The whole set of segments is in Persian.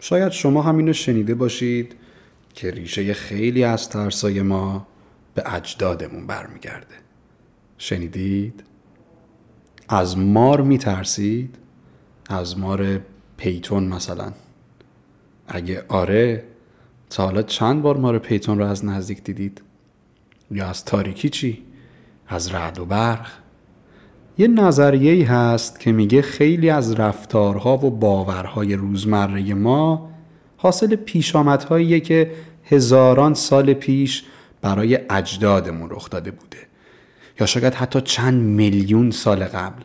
شاید شما همینو شنیده باشید که ریشه خیلی از ترسای ما به اجدادمون برمیگرده شنیدید؟ از مار میترسید؟ از مار پیتون مثلا اگه آره تا حالا چند بار مار پیتون رو از نزدیک دیدید؟ یا از تاریکی چی؟ از رعد و برق؟ یه نظریه هست که میگه خیلی از رفتارها و باورهای روزمره ما حاصل پیشامدهاییه که هزاران سال پیش برای اجدادمون رخ داده بوده. یا شاید حتی چند میلیون سال قبل.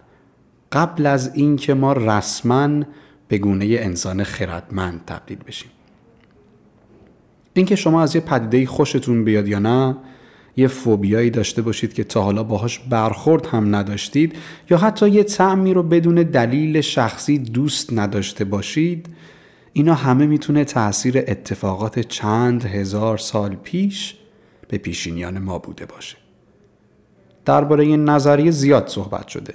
قبل از اینکه ما رسما به گونه انسان خردمند تبدیل بشیم. اینکه شما از یه پدیده خوشتون بیاد یا نه یه فوبیایی داشته باشید که تا حالا باهاش برخورد هم نداشتید یا حتی یه تعمی رو بدون دلیل شخصی دوست نداشته باشید اینا همه می‌تونه تاثیر اتفاقات چند هزار سال پیش به پیشینیان ما بوده باشه. درباره این نظریه زیاد صحبت شده.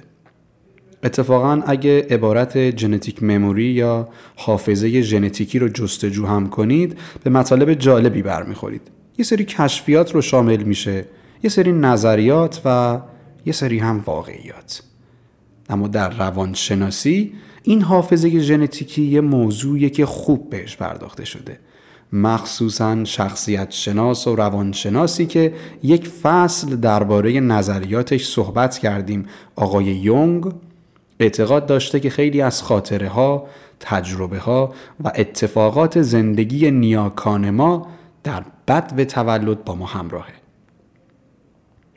اتفاقا اگه عبارت ژنتیک مموری یا حافظه ژنتیکی رو جستجو هم کنید به مطالب جالبی برمیخورید. یه سری کشفیات رو شامل میشه یه سری نظریات و یه سری هم واقعیات. اما در روانشناسی این حافظه ژنتیکی یه موضوعیه که خوب بهش پرداخته شده. مخصوصا شخصیت شناس و روانشناسی که یک فصل درباره نظریاتش صحبت کردیم. آقای یونگ اعتقاد داشته که خیلی از خاطره ها، تجربه ها و اتفاقات زندگی نیاکان ما در بد و تولد با ما همراهه.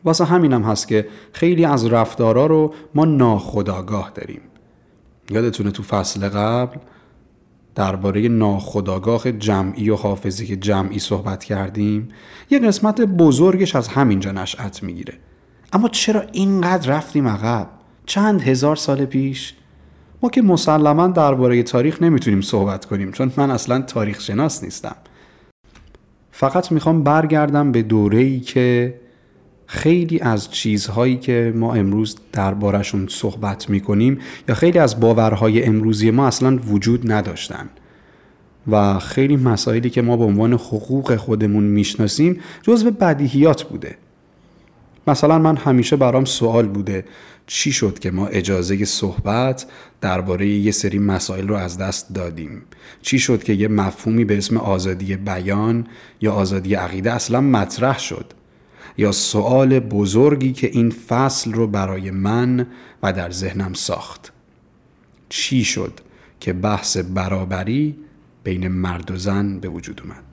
واسه همینم هست که خیلی از رفتارا رو ما ناخداگاه داریم. یادتونه تو فصل قبل درباره ناخداگاه جمعی و حافظه جمعی صحبت کردیم یه قسمت بزرگش از همینجا نشأت می‌گیره. اما چرا اینقدر رفتیم عقب؟ چند هزار سال پیش؟ ما که مسلما درباره تاریخ نمی‌تونیم صحبت کنیم چون من اصلا تاریخ شناس نیستم. فقط می‌خوام برگردم به دوره ای که خیلی از چیزهایی که ما امروز دربارشون صحبت می‌کنیم یا خیلی از باورهای امروزی ما اصلا وجود نداشتن. و خیلی مسائلی که ما به عنوان حقوق خودمون می‌شناسیم جزو بدیهیات بوده. مثلا من همیشه برام سوال بوده چی شد که ما اجازه صحبت درباره یه سری مسائل رو از دست دادیم؟ چی شد که یه مفهومی به اسم آزادی بیان یا آزادی عقیده اصلا مطرح شد؟ یا سوال بزرگی که این فصل رو برای من و در ذهنم ساخت؟ چی شد که بحث برابری بین مرد و زن به وجود اومد؟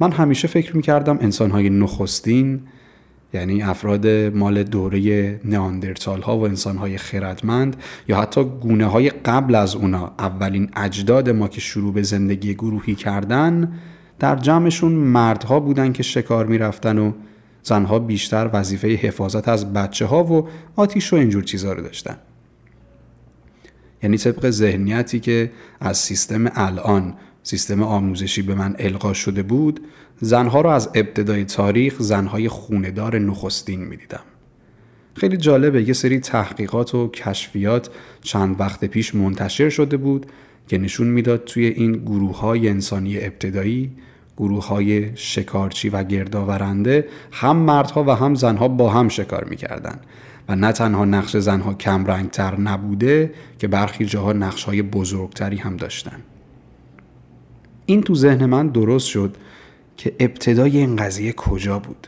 من همیشه فکر می‌کردم انسانهای نخستین یعنی افراد مال دوره نیاندرتال ها و انسان های خردمند یا حتی گونه های قبل از اونا اولین اجداد ما که شروع به زندگی گروهی کردن در جمعشون مردها بودن که شکار می‌رفتن و زنها بیشتر وظیفه حفاظت از بچه ها و آتیش و اینجور چیزها رو داشتن. یعنی طبق ذهنیتی که از سیستم الان سیستم آموزشی به من القا شده بود زنها رو از ابتدای تاریخ زنهای خوندار نخستین می‌دیدم. خیلی جالبه یه سری تحقیقات و کشفیات چند وقت پیش منتشر شده بود که نشون می‌داد توی این گروه های انسانی ابتدایی گروه های شکارچی و گردآورنده هم مردها و هم زنها با هم شکار می‌کردن. و نه تنها نقش زنها کم رنگتر نبوده که برخی جاها نقش های بزرگتری هم داشتن. این تو ذهن من درست شد که ابتدای این قضیه کجا بود.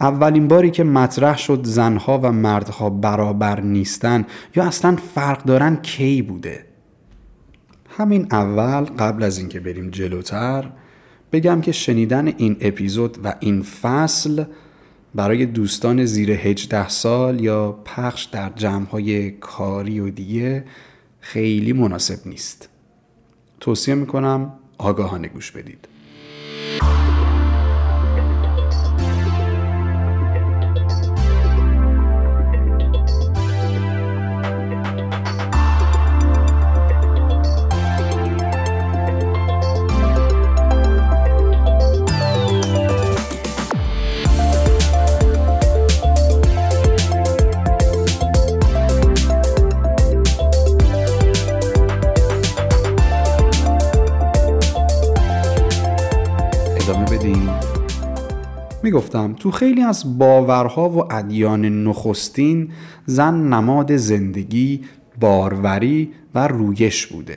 اولین باری که مطرح شد زنها و مردها برابر نیستن یا اصلا فرق دارن کی بوده. همین اول قبل از اینکه بریم جلوتر بگم که شنیدن این اپیزود و این فصل برای دوستان زیر 18 سال یا پخش در جمعهای کاری و دیگه خیلی مناسب نیست. توصیه می‌کنم آگاهانه گوش بدید. می‌گفتم تو خیلی از باورها و ادیان نخستین زن نماد زندگی، باروری و رویش بوده.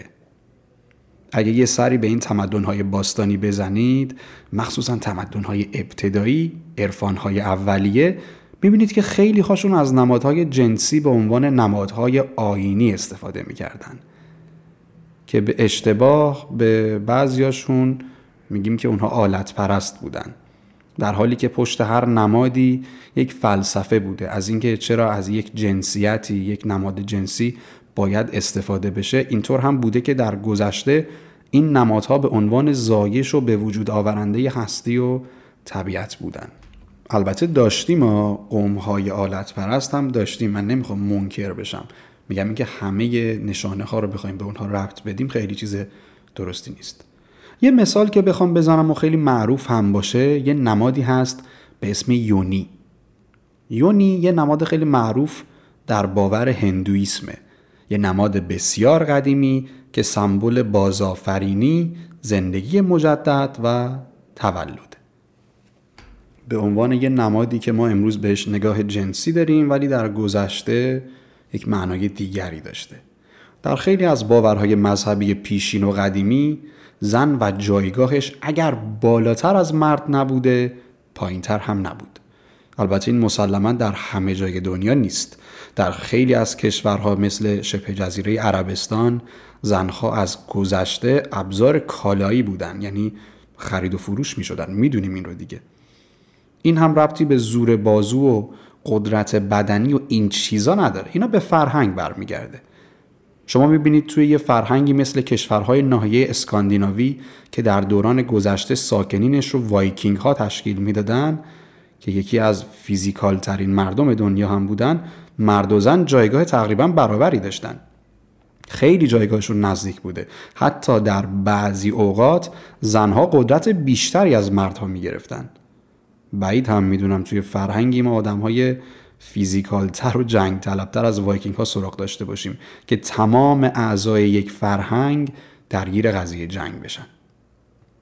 اگه یه سری به این تمدن‌های باستانی بزنید مخصوصا تمدن‌های ابتدایی عرفان‌های اولیه می‌بینید که خیلی هاشون از نمادهای جنسی به عنوان نمادهای آینی استفاده می‌کردن. که به اشتباه به بعضیاشون میگیم که اونها آلت پرست بودن. در حالی که پشت هر نمادی یک فلسفه بوده. از اینکه چرا از یک جنسیتی یک نماد جنسی باید استفاده بشه اینطور هم بوده که در گذشته این نمادها به عنوان زایش و به وجود آورنده هستی و طبیعت بودن. البته داشتیم ما قومهای آلت پرست هم داشتیم. من نمی‌خوام منکر بشم. میگم اینکه همه نشانه ها رو بخوایم به اونها ربط بدیم خیلی چیز درستی نیست. یه مثال که بخوام بزنم و خیلی معروف هم باشه یه نمادی هست به اسم یونی. یونی یه نماد خیلی معروف در باور هندویسمه. یه نماد بسیار قدیمی که سمبل بازآفرینی زندگی مجدد و تولد. به عنوان یه نمادی که ما امروز بهش نگاه جنسی داریم ولی در گذشته یک معنای دیگری داشته. در خیلی از باورهای مذهبی پیشین و قدیمی زن و جایگاهش اگر بالاتر از مرد نبوده پایینتر هم نبود. البته این مسلما در همه جای دنیا نیست. در خیلی از کشورها مثل شبه جزیره عربستان زنها از گذشته ابزار کالایی بودن یعنی خرید و فروش می شدن می‌دونیم این رو دیگه. این هم ربطی به زور بازو و قدرت بدنی و این چیزا نداره. اینا به فرهنگ برمیگرده. شما می‌بینید توی یه فرهنگی مثل کشورهای ناحیه اسکاندیناوی که در دوران گذشته ساکنینش رو وایکینگ ها تشکیل می‌دادن که یکی از physical ترین مردم دنیا هم بودن مرد و زن جایگاه تقریبا برابری داشتن. خیلی جایگاهشون نزدیک بوده. حتی در بعضی اوقات زنها قدرت بیشتری از مردها می‌گرفتن. بعید هم می‌دونم توی فرهنگی ما آدم های physical تر و جنگ طلبتر از وایکینگ ها سراغ داشته باشیم که تمام اعضای یک فرهنگ درگیر قضیه جنگ بشن.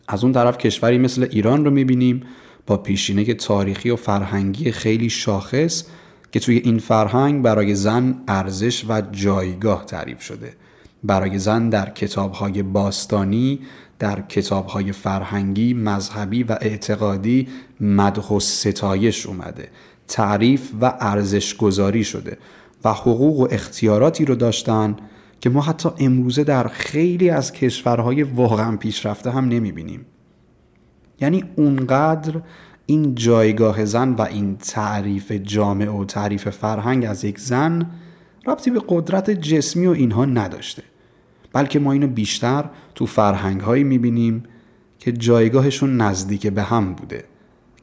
از اون طرف کشوری مثل ایران رو می‌بینیم با پیشینه تاریخی و فرهنگی خیلی شاخص که توی این فرهنگ برای زن ارزش و جایگاه تعریف شده. برای زن در کتابهای باستانی در کتابهای فرهنگی مذهبی و اعتقادی مدح و ستایش اومده. تعریف و ارزش گذاری شده و حقوق و اختیاراتی رو داشتن که ما حتی امروزه در خیلی از کشورهای واقعا پیشرفته هم نمی‌بینیم. یعنی اونقدر این جایگاه زن و این تعریف جامعه و تعریف فرهنگ از یک زن ربطی به قدرت جسمی و اینها نداشته. بلکه ما اینو بیشتر تو فرهنگ هایی می‌بینیم که جایگاهشون نزدیک به هم بوده.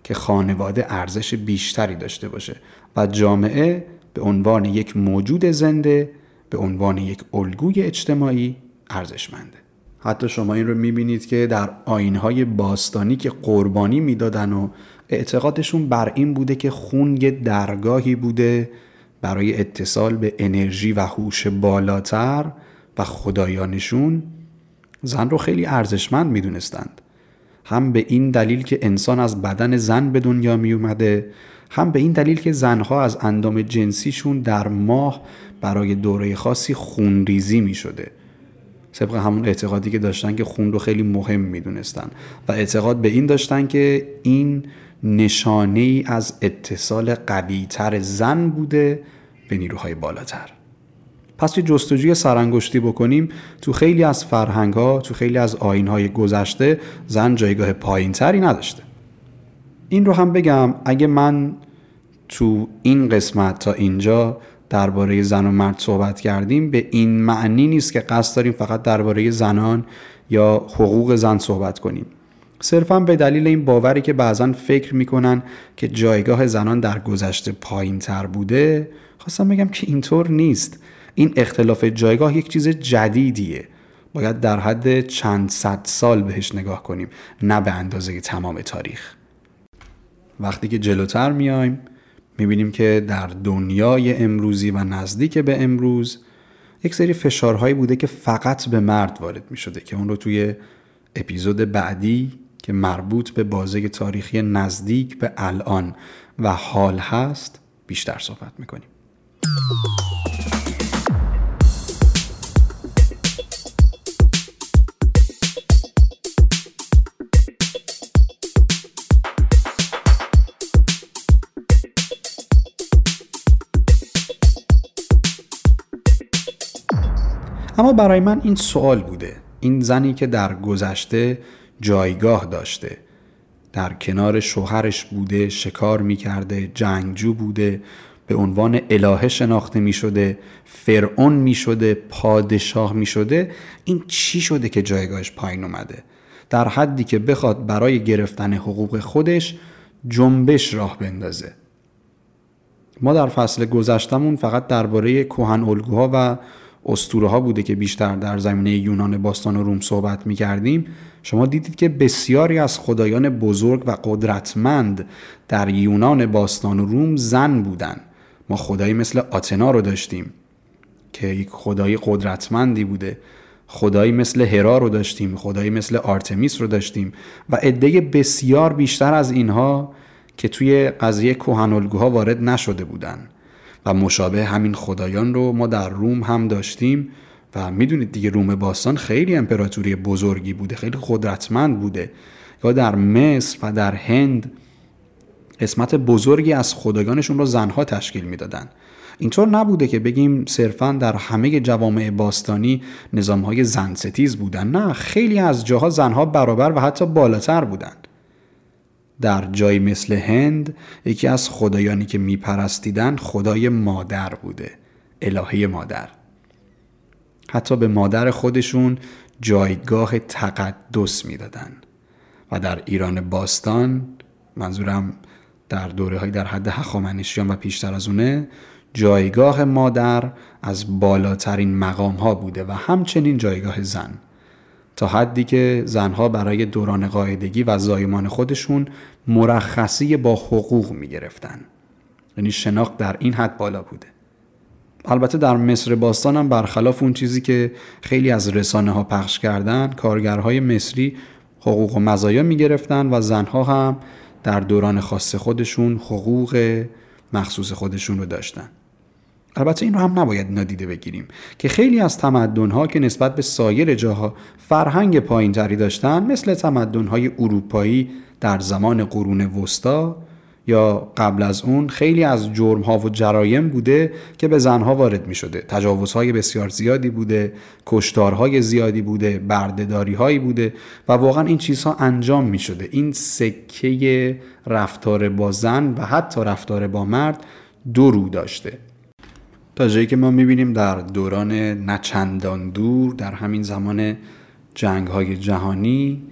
که خانواده ارزش بیشتری داشته باشه و جامعه به عنوان یک موجود زنده به عنوان یک الگوی اجتماعی ارزشمنده. حتی شما این رو می‌بینید که در آینهای باستانی که قربانی می‌دادن و اعتقادشون بر این بوده که خون یه درگاهی بوده برای اتصال به انرژی و هوش بالاتر و خدایانشون زن رو خیلی ارزشمند می‌دونستند. هم به این دلیل که انسان از بدن زن به دنیا می اومده هم به این دلیل که زنها از اندام جنسیشون در ماه برای دوره خاصی خونریزی می شده طبق همون اعتقادی که داشتن که خون رو خیلی مهم می‌دونستن و اعتقاد به این داشتن که این نشانه ای از اتصال قویتر زن بوده به نیروهای بالاتر. پس یه جستجوی سرانگشتی بکنیم تو خیلی از فرهنگ ها تو خیلی از آین های گذشته زن جایگاه پایین تری نداشته. این رو هم بگم اگه من تو این قسمت تا اینجا درباره زن و مرد صحبت کردیم به این معنی نیست که قصد داریم فقط درباره زنان یا حقوق زن صحبت کنیم. صرفا به دلیل این باوری که بعضا فکر می‌کنن که جایگاه زنان در گذشته پایین تر بوده خواستم بگم که اینطور نیست. این اختلاف جایگاه یک چیز جدیدیه. باید در حد چند صد سال بهش نگاه کنیم نه به اندازه تمام تاریخ. وقتی که جلوتر میایم می‌بینیم که در دنیای امروزی و نزدیک به امروز یک سری فشارهایی بوده که فقط به مرد وارد می‌شده که اون رو توی اپیزود بعدی که مربوط به بازه تاریخی نزدیک به الان و حال هست بیشتر صحبت می‌کنیم. اما برای من این سوال بوده. این زنی که در گذشته جایگاه داشته. در کنار شوهرش بوده شکار می‌کرده جنگجو بوده به عنوان الهه شناخته می شده فرعون می شده پادشاه می شده این چی شده که جایگاهش پایین اومده؟ در حدی که بخواد برای گرفتن حقوق خودش جنبش راه بندازه. ما در فصل گذشتمون فقط درباره کوهن الگوها و استوره ها بوده که بیشتر در زمینه یونان باستان و روم صحبت می کردیم شما دیدید که بسیاری از خدایان بزرگ و قدرتمند در یونان باستان و روم زن بودند. ما خدایی مثل آتنا رو داشتیم که یک خدای قدرتمندی بوده. خدایی مثل هرا رو داشتیم خدایی مثل آرتمیس رو داشتیم و عده بسیار بیشتر از اینها که توی قضیه کوهنالگوها وارد نشده بودند و مشابه همین خدایان رو ما در روم هم داشتیم و می‌دونید دیگه روم باستان خیلی امپراتوری بزرگی بوده خیلی قدرتمند بوده. یا در مصر و در هند قسمت بزرگی از خدایانشون رو زنها تشکیل می‌دادن. اینطور نبوده که بگیم صرفا در همه جوامع باستانی نظامهای زن ستیز بودن. نه خیلی از جاها زنها برابر و حتی بالاتر بودند در جایی مثل هند یکی از خدایانی که میپرستیدن خدای مادر بوده الهه مادر. حتی به مادر خودشون جایگاه تقدس می‌دادن. و در ایران باستان منظورم در دوره های در حد هخامنشیان و پیشتر از اونه جایگاه مادر از بالاترین مقام ها بوده و همچنین جایگاه زن. تا حدی که زنها برای دوران قاعدگی و زایمان خودشون مرخصی با حقوق می گرفتن. یعنی شناخت در این حد بالا بوده البته در مصر باستان هم برخلاف اون چیزی که خیلی از رسانه ها پخش کردن کارگرهای مصری حقوق و مزایا می گرفتن و زنها هم در دوران خاص خودشون حقوق مخصوص خودشون رو داشتن البته این رو هم نباید نادیده بگیریم که خیلی از تمدنها که نسبت به سایر جاها فرهنگ پایینتری داشتن مثل تمدنهای اروپایی در زمان قرون وسطا یا قبل از اون خیلی از جرم ها و جرایم بوده که به زنها وارد می شده تجاوزهای بسیار زیادی بوده کشتارهای زیادی بوده بردهداری هایی بوده و واقعا این چیزها انجام می شده این سکه رفتار با زن و حتی رفتار با مرد دو رو داشته. تا جایی که ما می‌بینیم در دوران نچندان دور در همین زمان جنگ های جهانی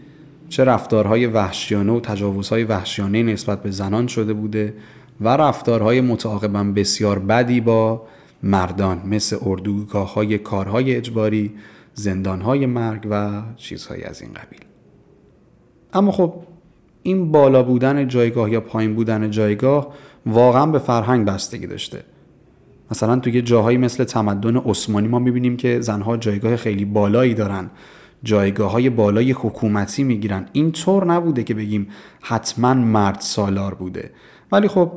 چه رفتارهای وحشیانه و تجاوزهای وحشیانه نسبت به زنان شده بوده و رفتارهای متعاقبا بسیار بدی با مردان مثل اردوگاه های کارهای اجباری زندانهای مرگ و چیزهایی از این قبیل. اما خب این بالا بودن جایگاه یا پایین بودن جایگاه واقعا به فرهنگ بستگی داشته. مثلا توی جاهایی مثل تمدن عثمانی ما می‌بینیم که زنها جایگاه خیلی بالایی دارن. جایگاه های بالای حکومتی می‌گیرن. اینطور نبوده که بگیم حتما مرد سالار بوده. ولی خب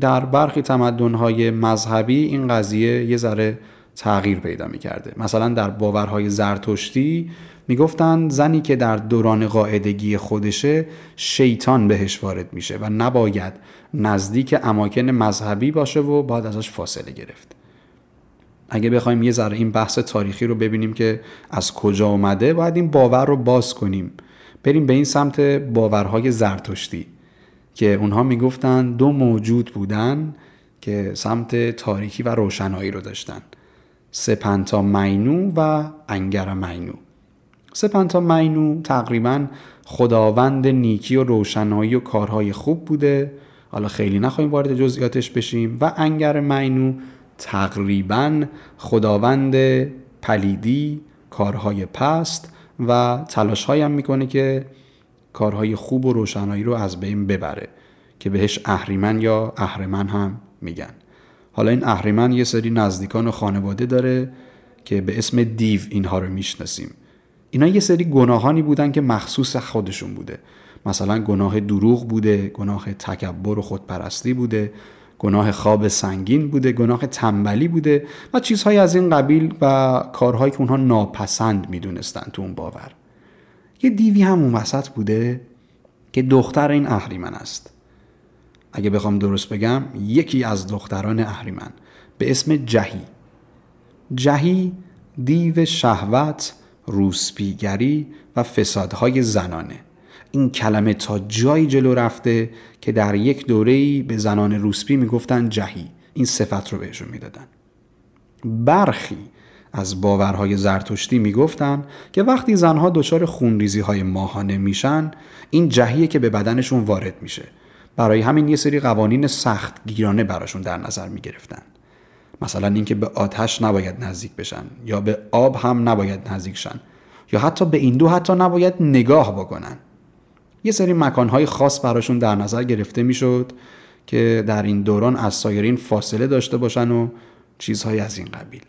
در برخی تمدن های مذهبی این قضیه یه ذره تغییر پیدا می‌کرده. مثلا در باورهای زرتشتی می‌گفتن زنی که در دوران قاعدگی خودشه شیطان بهش وارد میشه و نباید نزدیک اماکن مذهبی باشه و باید ازش فاصله گرفت. اگه بخوایم یه ذره این بحث تاریخی رو ببینیم که از کجا اومده باید این باور رو باز کنیم. بریم به این سمت باورهای زرتشتی که اونها می‌گفتن دو موجود بودن که سمت تاریکی و روشنایی رو داشتن. سپنتا مینو و انگر مینو. سپنتا مینو تقریبا خداوند نیکی و روشنایی و کارهای خوب بوده. حالا خیلی نخواهیم وارد جزئیاتش بشیم. و انگر مینو تقریبا خداوند پلیدی کارهای پست و تلاش هم می‌کنه که کارهای خوب و روشنایی رو از بین ببره که بهش اهریمن یا اهرمن هم میگن. حالا این اهریمن یه سری نزدیکان و خانواده داره که به اسم دیو اینها رو می‌شناسیم. اینا یه سری گناهانی بودن که مخصوص خودشون بوده. مثلا گناه دروغ بوده گناه تکبر و خودپرستی بوده گناه خواب سنگین بوده گناه تنبلی بوده و چیزهای از این قبیل و کارهایی که اونها ناپسند می‌دونستن تو اون باور. یه دیوی هم اون وسط بوده که دختر این اهریمن است. اگه بخوام درست بگم یکی از دختران اهریمن به اسم جهی. جهی دیو شهوت روسپیگری و فسادهای زنانه. این کلمه تا جایی جلو رفته که در یک دوره به زنان روسپی می‌گفتن جهی. این صفت رو بهشون می‌دادن. برخی از باورهای زرتشتی می‌گفتن که وقتی زنها دچار خونریزی های ماهانه میشن این جهیه که به بدنشون وارد میشه. برای همین یه سری قوانین سخت گیرانه براشون در نظر می‌گرفتن. مثلا اینکه به آتش نباید نزدیک بشن یا به آب هم نباید نزدیک شن یا حتی به این دو حتی نباید نگاه بکنن. یه سری مکانهای خاص براشون در نظر گرفته می‌شد که در این دوران از سایرین فاصله داشته باشن و چیزهای از این قبیل.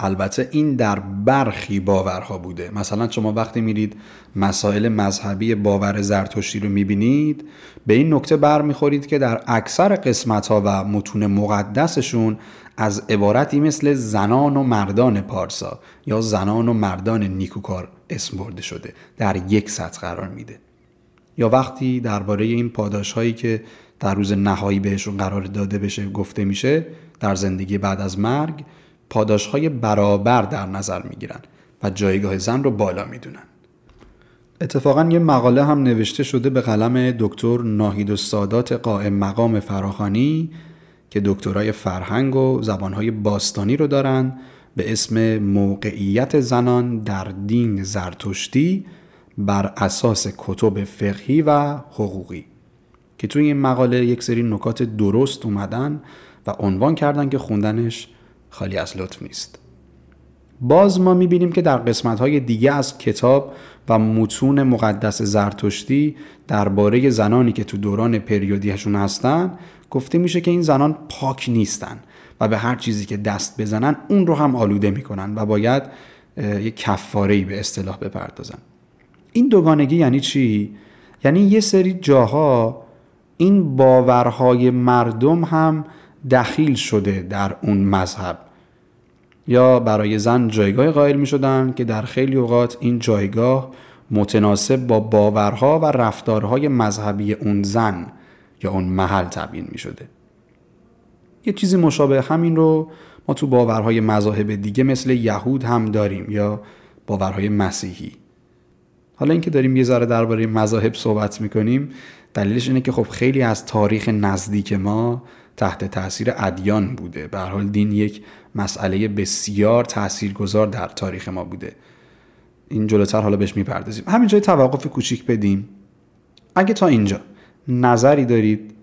البته این در برخی باورها بوده. مثلا شما وقتی میرید مسائل مذهبی باور زرتشتی رو می‌بینید به این نکته برمیخورید که در اکثر قسمت ها و متون مقدسشون از عبارتی مثل زنان و مردان پارسا یا زنان و مردان نیکوکار اسم برده شده. در یک سطح قرار میده. یا وقتی درباره این پاداش هایی که در روز نهایی بهشون قرار داده بشه گفته میشه در زندگی بعد از مرگ پاداش های برابر در نظر می‌گیرن و جایگاه زن رو بالا می‌دونن. اتفاقا یه مقاله هم نوشته شده به قلم دکتر ناهید و سادات قائم مقام فراخانی که دکترای فرهنگ و زبانهای باستانی رو دارن به اسم موقعیت زنان در دین زرتشتی بر اساس کتب فقهی و حقوقی. که توی این مقاله یک سری نکات درست اومدن و عنوان کردن که خوندنش خالی از لطف نیست. باز ما می‌بینیم که در قسمت های دیگه از کتاب و متون مقدس زرتشتی درباره زنانی که تو دوران پریودیشون هستن گفته میشه که این زنان پاک نیستن و به هر چیزی که دست بزنن اون رو هم آلوده می‌کنن و باید یک کفاره به اصطلاح بپردازن. این دوگانگی یعنی چی؟ یعنی یه سری جاها این باورهای مردم هم دخیل شده در اون مذهب. یا برای زن جایگاه قائل می شدن که در خیلی اوقات این جایگاه متناسب با باورها و رفتارهای مذهبی اون زن یا اون محل تبیین می شده یه چیزی مشابه همین رو ما تو باورهای مذاهب دیگه مثل یهود هم داریم یا باورهای مسیحی. حالا اینکه داریم یه ذره درباره مذاهب صحبت می‌کنیم دلیلش اینه که خب خیلی از تاریخ نزدیک ما تحت تاثیر ادیان بوده. به حال دین یک مسئله بسیار تاثیرگذار در تاریخ ما بوده. این جلوتر حالا بهش می‌پردازیم. همینجای توقف کوچیک بدیم. اگه تا اینجا نظری دارید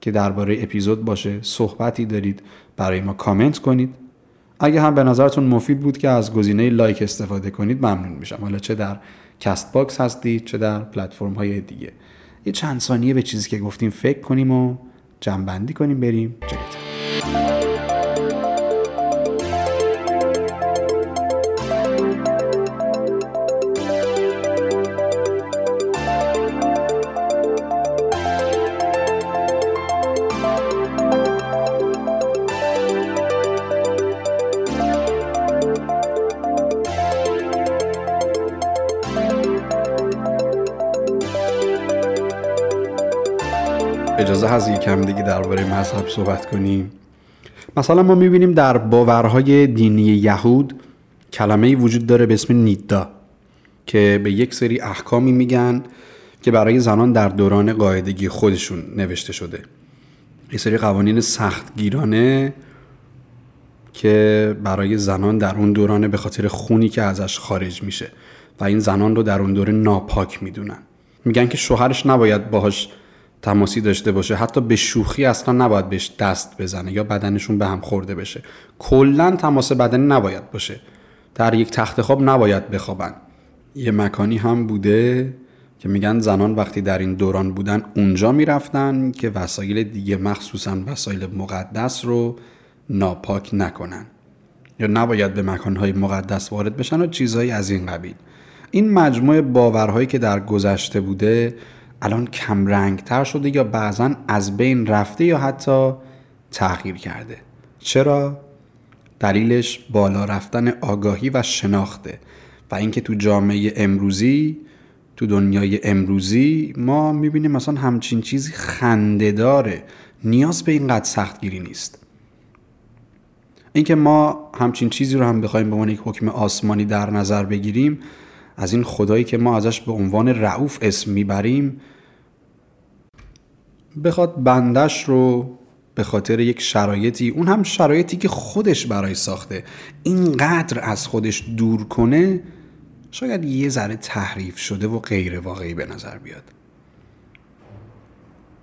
که درباره اپیزود باشه صحبتی دارید برای ما کامنت کنید. اگه هم به نظرتون مفید بود که از گزینه لایک استفاده کنید ممنون میشم. حالا چه در Castbox هستید چه در پلتفرم های دیگه. یه چند ثانیه به چیزی که گفتیم فکر کنیم و جمعبندی کنیم بریم جلوتر. هست یکم دیگه درباره مذهب صحبت کنیم. مثلا ما می‌بینیم در باورهای دینی یهود کلمه وجود داره به اسم نیدا که به یک سری احکامی میگن که برای زنان در دوران قاعدگی خودشون نوشته شده. یه سری قوانین سختگیرانه که برای زنان در اون دورانه به خاطر خونی که ازش خارج میشه و این زنان رو در اون دوره ناپاک می‌دونن. میگن که شوهرش نباید باهاش تماسی داشته باشه. حتی به شوخی اصلا نباید بهش دست بزنه یا بدنشون به هم خورده بشه. کلا تماس بدنی نباید باشه. در یک تخت خواب نباید بخوابن. یه مکانی هم بوده که میگن زنان وقتی در این دوران بودن اونجا می‌رفتن که وسایل دیگه مخصوصا وسایل مقدس رو ناپاک نکنن. یا نباید به مکانهای مقدس وارد بشن و چیزهایی از این قبیل. این مجموعه باورهایی که در گذشته بوده الان کمرنگتر شده یا بعضا از بین رفته یا حتی تغییر کرده. چرا؟ دلیلش بالا رفتن آگاهی و شناخته و اینکه تو جامعه امروزی تو دنیای امروزی ما می‌بینیم مثلا همچین چیزی خنده داره. نیاز به اینقدر سختگیری نیست. اینکه ما همچین چیزی رو هم بخوایم به عنوان یک حکم آسمانی در نظر بگیریم از این خدایی که ما ازش به عنوان رعوف اسم می‌بریم بخواد بندش رو به خاطر یک شرایطی اون هم شرایطی که خودش برای ساخته اینقدر از خودش دور کنه شاید یه ذره تحریف شده و غیر واقعی به نظر بیاد.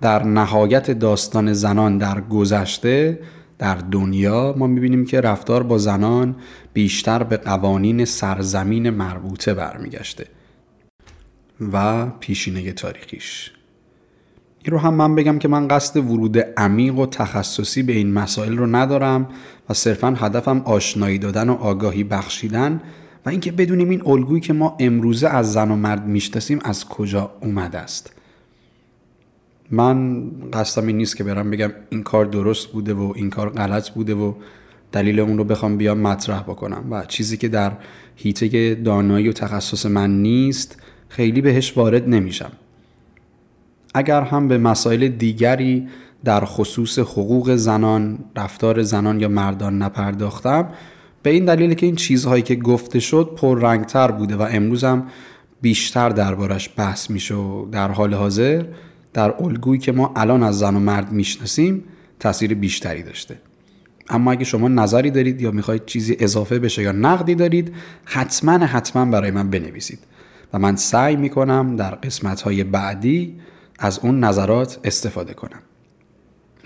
در نهایت داستان زنان در گذشته در دنیا ما می‌بینیم که رفتار با زنان بیشتر به قوانین سرزمین مربوطه برمیگشته و پیشینه تاریخیش. این رو هم من بگم که من قصد ورود عمیق و تخصصی به این مسائل رو ندارم و صرفا هدفم آشنایی دادن و آگاهی بخشیدن و اینکه بدونیم این الگویی که ما امروزه از زن و مرد می‌شناسیم از کجا اومده است. من قصدم این نیست که برم بگم این کار درست بوده و این کار غلط بوده و دلیل اون رو بخوام بیام مطرح بکنم. و چیزی که در هیته دانایی و تخصص من نیست خیلی بهش وارد نمیشم. اگر هم به مسائل دیگری در خصوص حقوق زنان، رفتار زنان یا مردان نپرداختم به این دلیل که این چیزهایی که گفته شد پررنگتر بوده و امروز هم بیشتر دربارش بحث میشه و در حال حاضر در الگویی که ما الان از زن و مرد می‌شناسیم تاثیر بیشتری داشته. اما اگه شما نظری دارید یا می‌خواید چیزی اضافه بشه یا نقدی دارید حتما حتما برای من بنویسید. و من سعی می‌کنم در قسمت های بعدی از اون نظرات استفاده کنم.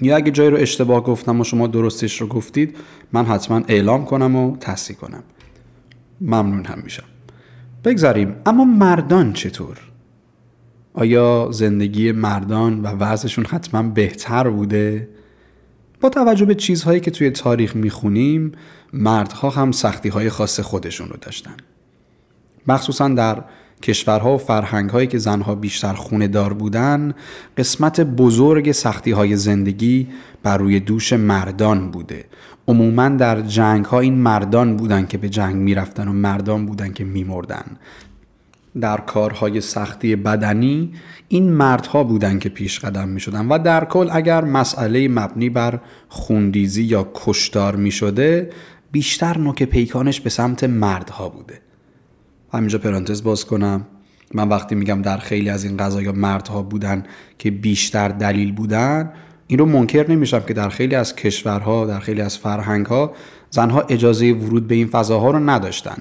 یا اگه جایی رو اشتباه گفتم و شما درستش رو گفتید من حتما اعلام کنم و تصحیح کنم. ممنون هم میشم. بگذاریم. اما مردان چطور؟ آیا زندگی مردان و وضعشون حتما بهتر بوده؟ با توجه به چیزهایی که توی تاریخ می‌خونیم مردها هم سختی های خاص خودشون رو داشتن. مخصوصا در کشورها و فرهنگهایی که زنها بیشتر خونه دار بودن قسمت بزرگ سختی های زندگی بر روی دوش مردان بوده. عموما در جنگ ها این مردان بودن که به جنگ می‌رفتن و مردان بودن که میمردن. در کارهای سختی بدنی این مردها بودن که پیش قدم می شدن و در کل اگر مسئله مبنی بر خوندیزی یا کشتار می شده بیشتر نوک پیکانش به سمت مردها بوده. همینجا پرانتز باز کنم. من وقتی میگم در خیلی از این قضایا مردها بودن که بیشتر دلیل بودن این رو منکر نمیشم که در خیلی از کشورها در خیلی از فرهنگها زنها اجازه ورود به این فضاها رو نداشتن.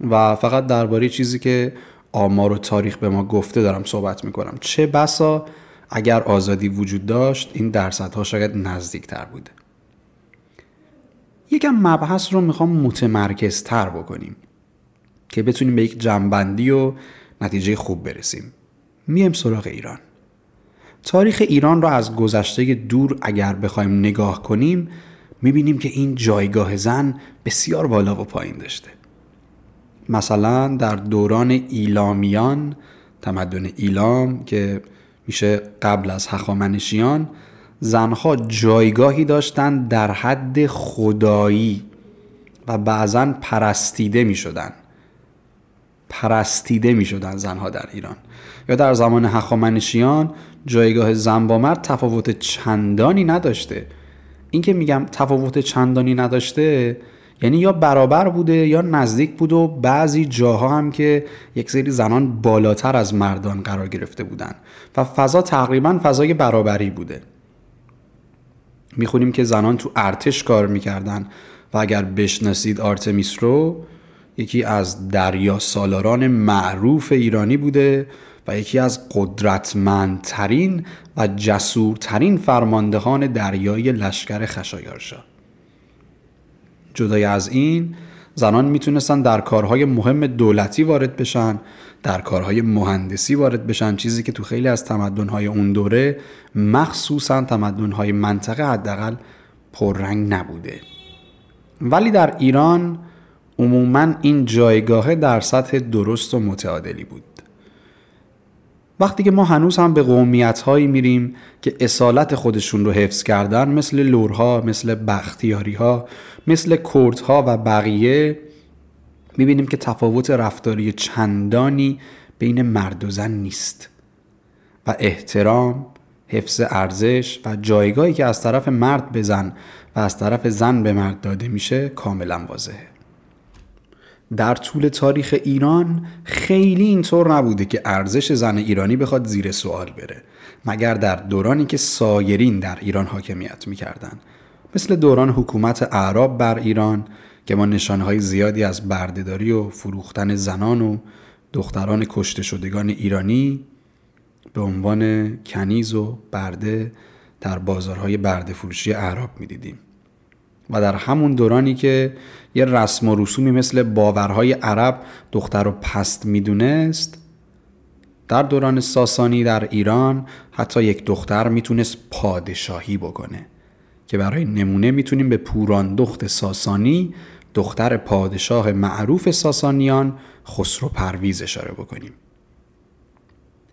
و فقط درباره چیزی که آمار و تاریخ به ما گفته دارم صحبت می‌کنم. چه بسا اگر آزادی وجود داشت این درصدها شاید نزدیکتر بوده یکم مبحث رو می‌خوام متمرکزتر بکنیم که بتونیم به یک جنبندی و نتیجه خوب برسیم. میم سراغ ایران. تاریخ ایران را از گذشته دور اگر بخوایم نگاه کنیم می‌بینیم که این جایگاه زن بسیار بالا و پایین داشته. مثلا در دوران ایلامیان تمدن ایلام که میشه قبل از هخامنشیان زنها جایگاهی داشتند در حد خدایی و بعضا پرستیده می شدن. پرستیده می شدن زنها در ایران یا در زمان هخامنشیان جایگاه زن با مرد تفاوت چندانی نداشته این که میگم تفاوت چندانی نداشته یعنی یا برابر بوده یا نزدیک بود و بعضی جاها هم که یک سری زنان بالاتر از مردان قرار گرفته بودن. و فضا تقریبا فضای برابری بوده. می‌خونیم که زنان تو ارتش کار می‌کردن و اگر بشناسید آرتمیس رو یکی از دریا سالاران معروف ایرانی بوده و یکی از قدرتمندترین و جسورترین فرماندهان دریای لشکر خشایارشا. جدای از این زنان می‌تونستن در کارهای مهم دولتی وارد بشن در کارهای مهندسی وارد بشن چیزی که تو خیلی از تمدنهای اون دوره مخصوصا تمدنهای منطقه حداقل پررنگ نبوده. ولی در ایران عموما این جایگاه در سطح درست و متعادلی بود. وقتی که ما هنوز هم به قومیت هایی میریم که اصالت خودشون رو حفظ کردن مثل لورها مثل بختیاری ها مثل کردها و بقیه می‌بینیم که تفاوت رفتاری چندانی بین مرد و زن نیست. و احترام حفظ ارزش و جایگاهی که از طرف مرد به زن و از طرف زن به مرد داده میشه کاملا واضحه. در طول تاریخ ایران خیلی اینطور نبوده که ارزش زن ایرانی بخواد زیر سوال بره مگر در دورانی که سایرین در ایران حاکمیت می‌کردن. مثل دوران حکومت اعراب بر ایران که ما نشانهای زیادی از بردهداری و فروختن زنان و دختران کشته شدگان ایرانی به عنوان کنیز و برده در بازارهای برده فروشی اعراب می‌دیدیم. و در همون دورانی که یه رسم و رسومی مثل باورهای عرب دختر رو پست می‌دونست در دوران ساسانی در ایران حتی یک دختر می‌تونست پادشاهی بکنه که برای نمونه می‌تونیم به پوران دخت ساسانی دختر پادشاه معروف ساسانیان خسرو پرویز اشاره بکنیم.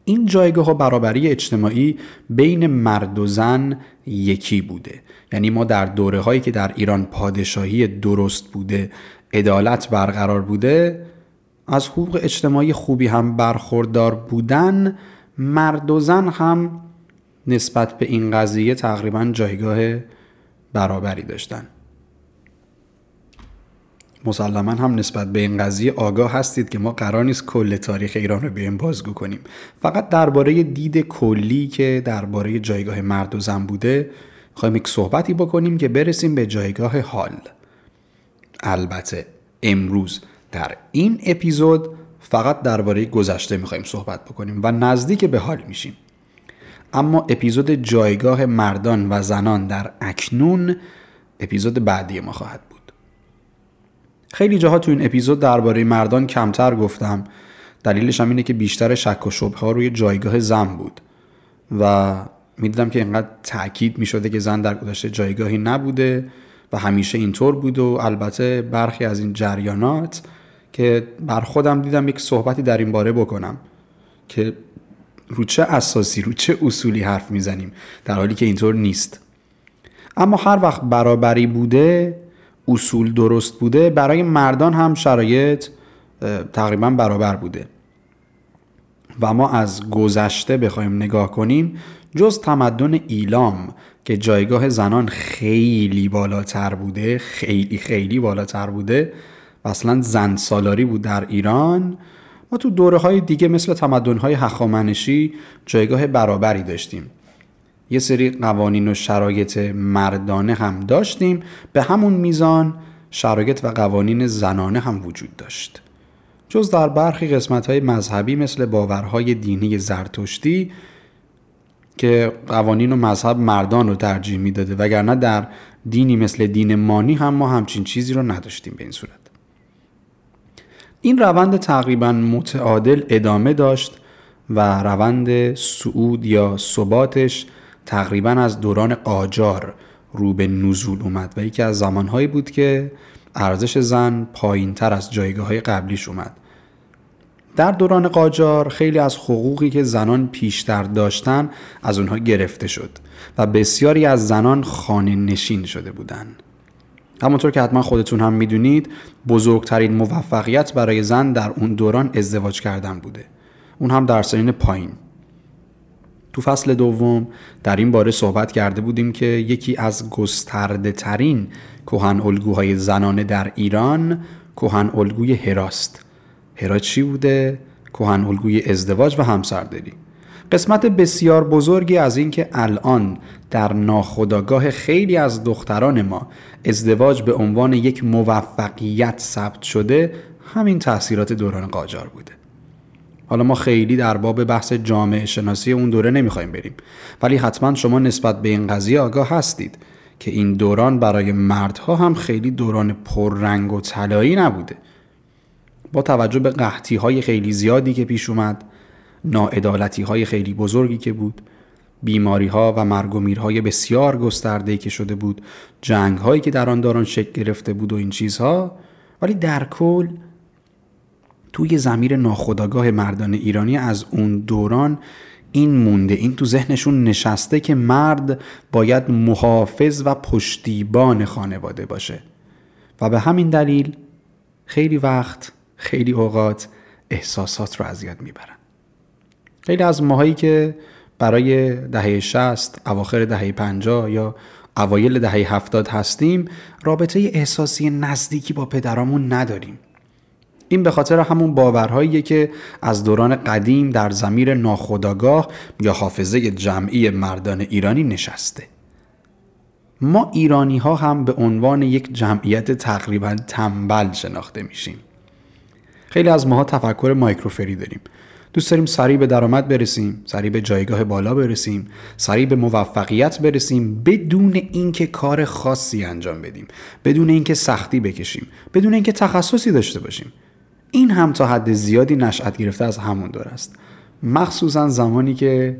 این جایگاه و برابری اجتماعی بین مرد و زن یکی بوده. یعنی ما در دوره هایی که در ایران پادشاهی درست بوده عدالت برقرار بوده از حقوق اجتماعی خوبی هم برخوردار بودن مرد و زن هم نسبت به این قضیه تقریبا جایگاه برابری داشتن. مسلما هم نسبت به این قضیه آگاه هستید که ما قرار نیست کل تاریخ ایران رو بیایم بازگو کنیم. فقط درباره دید کلی که درباره جایگاه مرد و زن بوده خواهیم یک صحبتی بکنیم که برسیم به جایگاه حال. البته امروز در این اپیزود فقط درباره گذشته می‌خوایم صحبت بکنیم و نزدیک به حال میشیم. اما اپیزود جایگاه مردان و زنان در اکنون اپیزود بعدی ما خواهد بود. خیلی جاها تو این اپیزود درباره مردان کمتر گفتم. دلیلش هم اینه که بیشتر شک و شبه ها روی جایگاه زن بود و می‌دیدم که اینقدر تاکید می‌شده که زن در گذشته جایگاهی نبوده و همیشه اینطور بود و البته برخی از این جریانات که بر خودم دیدم یک صحبتی در این باره بکنم که رو چه اساسی رو چه اصولی حرف می‌زنیم در حالی که اینطور نیست. اما هر وقت برابری بوده اصول درست بوده برای مردان هم شرایط تقریبا برابر بوده. و ما از گذشته بخوایم نگاه کنیم جز تمدن ایلام که جایگاه زنان خیلی بالاتر بوده خیلی خیلی بالاتر بوده اصلا زن سالاری بود در ایران ما تو دوره های دیگه مثل تمدن های هخامنشی جایگاه برابری داشتیم. یه سری قوانین و شرایط مردانه هم داشتیم. به همون میزان شرایط و قوانین زنانه هم وجود داشت. جز در برخی قسمت های مذهبی مثل باورهای دینی زرتشتی که قوانین و مذهب مردان رو ترجیح می‌داده وگرنه در دینی مثل دین مانی هم ما همچین چیزی رو نداشتیم به این صورت. این روند تقریبا متعادل ادامه داشت و روند سعود یا ثباتش تقریبا از دوران قاجار رو به نزول اومد و یکی از زمانهایی بود که ارزش زن پایین تر از جایگاه های قبلیش اومد. در دوران قاجار خیلی از حقوقی که زنان پیشتر داشتن از اونها گرفته شد و بسیاری از زنان خانه نشین شده بودند. همونطور که حتما خودتون هم می‌دونید بزرگترین موفقیت برای زن در اون دوران ازدواج کردن بوده. اون هم در سنین پایین. تو فصل دوم در این باره صحبت کرده بودیم که یکی از گسترده ترین کوهن الگوهای زنانه در ایران کوهن الگوی هراست هرا چی بوده؟ کوهن الگوی ازدواج و همسرداری قسمت بسیار بزرگی از اینکه الان در ناخودآگاه خیلی از دختران ما ازدواج به عنوان یک موفقیت ثبت شده همین تاثیرات دوران قاجار بوده. حالا ما خیلی در باب بحث جامعه شناسی اون دوره نمی‌خوایم بریم. ولی حتما شما نسبت به این قضیه آگاه هستید که این دوران برای مردها هم خیلی دوران پررنگ و طلایی نبوده. با توجه به قحطی های خیلی زیادی که پیش اومد ناعدالتی های خیلی بزرگی که بود بیماری ها و مرگ و میرهای بسیار گسترده که شده بود جنگ هایی که در آن دوران شکل گرفته بود و این چیزها ولی در کل توی زمیر ناخداگاه مردان ایرانی از اون دوران این مونده این تو ذهنشون نشسته که مرد باید محافظ و پشتیبان خانواده باشه. و به همین دلیل خیلی وقت خیلی اوقات احساسات رو اذیت می‌برن. خیلی از ماهایی که برای دهه 60 اواخر دهه 50 یا اوایل دهه 70 هستیم رابطه احساسی نزدیکی با پدرامون نداریم. این به خاطر همون باورهاییه که از دوران قدیم در زمیر ناخداگاه یا حافظه جمعی مردان ایرانی نشسته. ما ایرانی ها هم به عنوان یک جمعیت تقریبا تنبل شناخته میشیم. خیلی از ماها تفکر مایکروفری داریم. دوست داریم سریع به درآمد برسیم سریع به جایگاه بالا برسیم سریع به موفقیت برسیم بدون اینکه کار خاصی انجام بدیم بدون اینکه سختی بکشیم بدون اینکه تخصصی داشته باشیم. این هم تا حد زیادی نشأت گرفته از همون دور است. مخصوصا زمانی که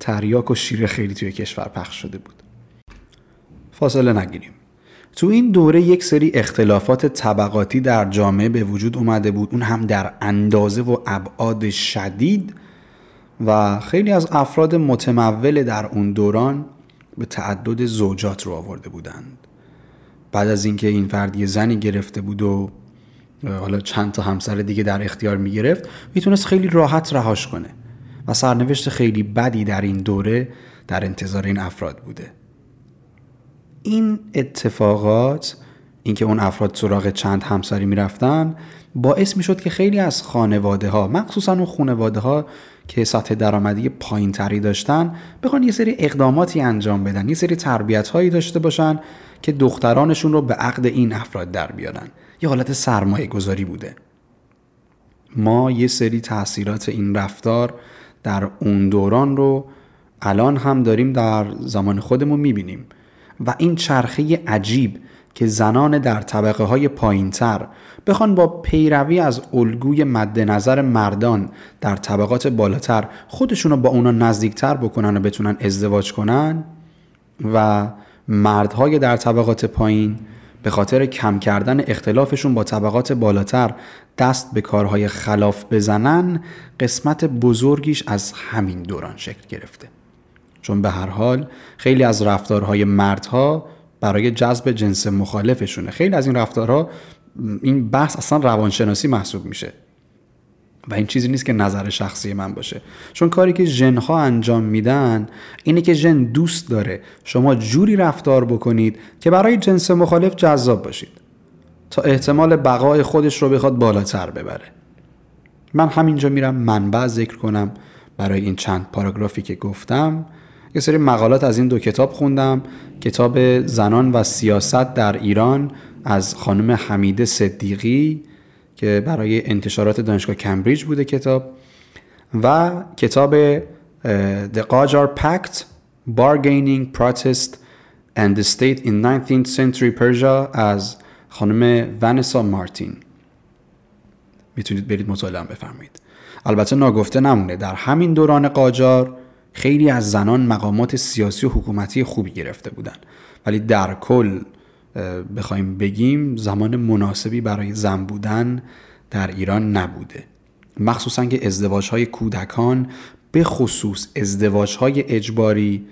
تریاک و شیر خیلی توی کشور پخش شده بود. فاصله نگیریم. تو این دوره یک سری اختلافات طبقاتی در جامعه به وجود اومده بود. اون هم در اندازه و ابعاد شدید و خیلی از افراد متمول در اون دوران به تعدد زوجات رو آورده بودند. بعد از اینکه این فرد یه زنی گرفته بود و حالا چند تا همسر دیگه در اختیار می گرفت می‌تونست خیلی راحت رهاش کنه و سرنوشت خیلی بدی در این دوره در انتظار این افراد بوده. این اتفاقات اینکه اون افراد سراغ چند همسری می‌رفتن باعث می‌شد که خیلی از خانواده ها مخصوصا اون خانواده ها که سطح درآمدی پایین تری داشتن بخوان یه سری اقداماتی انجام بدن یه سری تربیت هایی داشته باشن که دخترانشون رو به عقد این افراد در بیارن. یه حالت سرمایه گذاری بوده. ما یه سری تاثیرات این رفتار در اون دوران رو الان هم داریم در زمان خودمون می‌بینیم. و این چرخه عجیب که زنان در طبقه های پایین تر بخوان با پیروی از الگوی مد نظر مردان در طبقات بالاتر خودشون رو با اونا نزدیکتر بکنن و بتونن ازدواج کنن و مردهای در طبقات پایین به خاطر کم کردن اختلافشون با طبقات بالاتر دست به کارهای خلاف بزنن قسمت بزرگیش از همین دوران شکل گرفته. چون به هر حال خیلی از رفتارهای مردها برای جذب جنس مخالفشونه. خیلی از این رفتارها این بحث اصلا روانشناسی محسوب میشه. و این چیزی نیست که نظر شخصی من باشه. چون کاری که ژنها انجام میدن اینه که ژن دوست داره. شما جوری رفتار بکنید که برای جنس مخالف جذاب باشید. تا احتمال بقای خودش رو بخواد بالاتر ببره. من همینجا میرم منبع ذکر کنم برای این چند پاراگرافی که گفتم. یه سری مقالات از این دو کتاب خوندم. کتاب زنان و سیاست در ایران از خانم حمیده صدیقی که برای انتشارات دانشگاه کمبریج بوده کتاب و کتاب The Qajar Pact Bargaining Protest and the State in 19th Century Persia از خانم ونسا مارتین. می‌تونید برید مطالعه بفرمایید. البته ناگفته نمونه. در همین دوران قاجار خیلی از زنان مقامات سیاسی و حکومتی خوبی گرفته بودند ولی در کل بخوایم بگیم زمان مناسبی برای زن بودن در ایران نبوده. مخصوصا که ازدواج های کودکان به خصوص ازدواج های اجباری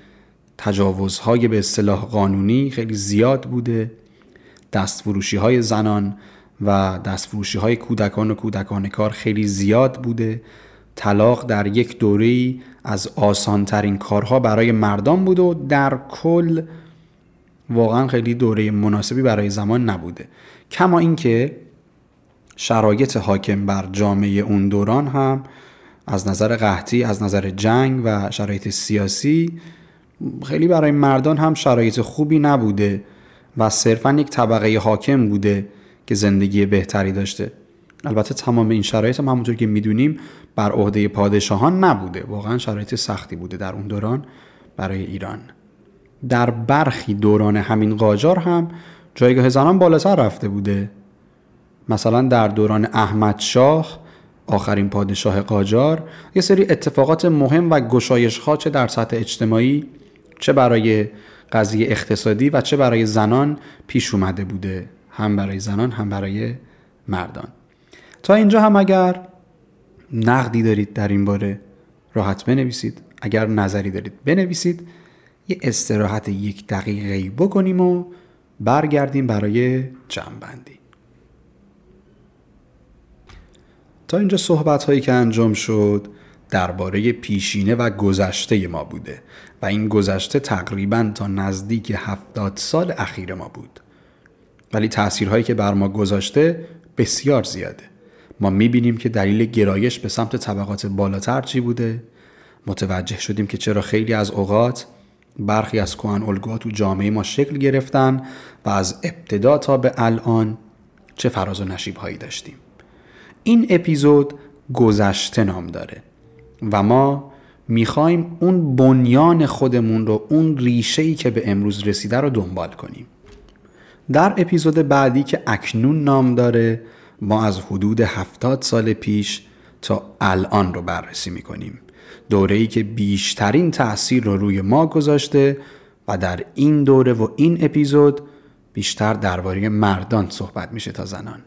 تجاوزهای به اصطلاح قانونی خیلی زیاد بوده. دستفروشی های زنان و دستفروشی های کودکان و کودکان کار خیلی زیاد بوده. طلاق در یک دوره از آسانترین کارها برای مردان بوده و در کل واقعا خیلی دوره مناسبی برای زمان نبوده. کما اینکه شرایط حاکم بر جامعه اون دوران هم از نظر قحطی از نظر جنگ و شرایط سیاسی خیلی برای مردان هم شرایط خوبی نبوده و صرفا یک طبقه حاکم بوده که زندگی بهتری داشته. البته تمام این شرایط هم همونطور که می‌دونیم بر عهده پادشاهان نبوده. واقعا شرایط سختی بوده در اون دوران برای ایران. در برخی دوران همین قاجار هم جایگاه زنان بالاتر رفته بوده. مثلا در دوران احمد شاه آخرین پادشاه قاجار یه سری اتفاقات مهم و گشایش ها چه در سطح اجتماعی چه برای قضیه اقتصادی و چه برای زنان پیش اومده بوده. هم برای زنان هم برای مردان. تا اینجا هم اگر نقدی دارید در این باره راحت بنویسید. اگر نظری دارید بنویسید. یه استراحت یک دقیقه بکنیم و برگردیم برای جمعبندی. تا اینجا صحبت هایی که انجام شد درباره پیشینه و گذشته ما بوده و این گذشته تقریبا تا نزدیک هفتاد سال اخیر ما بود. ولی تاثیرهایی که بر ما گذاشته بسیار زیاده. ما می‌بینیم که دلیل گرایش به سمت طبقات بالاتر چی بوده؟ متوجه شدیم که چرا خیلی از اوقات برخی از کهن الگوها تو جامعه ما شکل گرفتن و از ابتدا تا به الان چه فراز و نشیب هایی داشتیم. این اپیزود گذشته نام داره و ما می‌خوایم اون بنیان خودمون رو اون ریشه که به امروز رسیده رو دنبال کنیم. در اپیزود بعدی که اکنون نام داره ما از حدود هفتاد سال پیش تا الان رو بررسی می‌کنیم. دوره ای که بیشترین تاثیر رو روی ما گذاشته و در این دوره و این اپیزود بیشتر درباره مردان صحبت میشه تا زنان.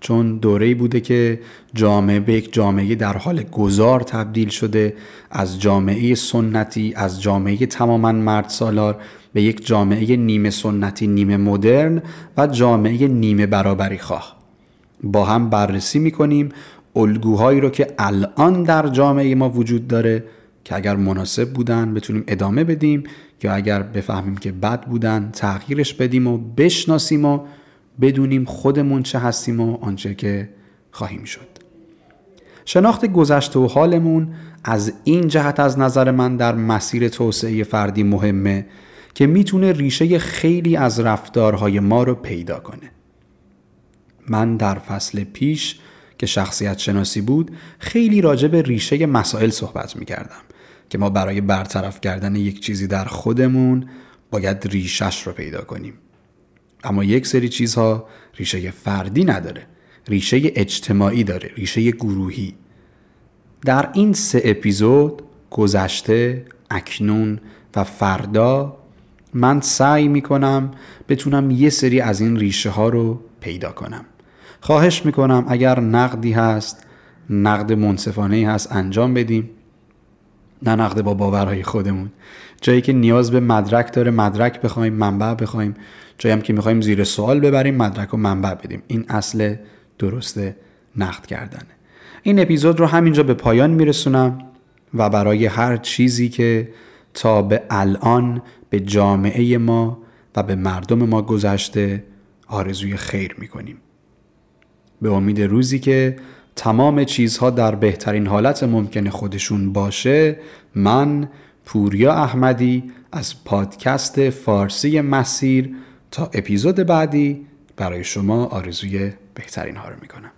چون دوره بوده که جامعه به یک جامعه در حال گذار تبدیل شده از جامعه سنتی از جامعه تماما مرد سالار به یک جامعه نیمه سنتی نیمه مدرن و جامعه نیمه برابری خواه. با هم بررسی می‌کنیم الگوهایی رو که الان در جامعه ما وجود داره که اگر مناسب بودن بتونیم ادامه بدیم یا اگر بفهمیم که بد بودن تغییرش بدیم و بشناسیم و بدونیم خودمون چه هستیم و آنچه که خواهیم شد. شناخت گذشته و حالمون از این جهت از نظر من در مسیر توسعه فردی مهمه که می‌تونه ریشه خیلی از رفتارهای ما رو پیدا کنه. من در فصل پیش که شخصیت شناسی بود خیلی راجع به ریشه مسائل صحبت می کردم که ما برای برطرف کردن یک چیزی در خودمون باید ریشش رو پیدا کنیم. اما یک سری چیزها ریشه فردی نداره ریشه اجتماعی داره ریشه گروهی. در این سه اپیزود گذشته اکنون و فردا من سعی می‌کنم بتونم یه سری از این ریشه ها رو پیدا کنم. خواهش می‌کنم اگر نقدی هست نقد منصفانه هست انجام بدیم. نه نقد با باورهای خودمون. جایی که نیاز به مدرک داره مدرک بخوایم منبع بخوایم. جایی هم که می‌خوایم زیر سوال ببریم مدرک و منبع بدیم. این اصل درست نقد کردنه. این اپیزود رو همینجا به پایان میرسونم و برای هر چیزی که تا به الان به جامعه ما و به مردم ما گذشته آرزوی خیر می‌کنیم. به امید روزی که تمام چیزها در بهترین حالت ممکن خودشون باشه من پوریا احمدی از پادکست فارسی مسیر تا اپیزود بعدی برای شما آرزوی بهترین ها رو می‌کنم.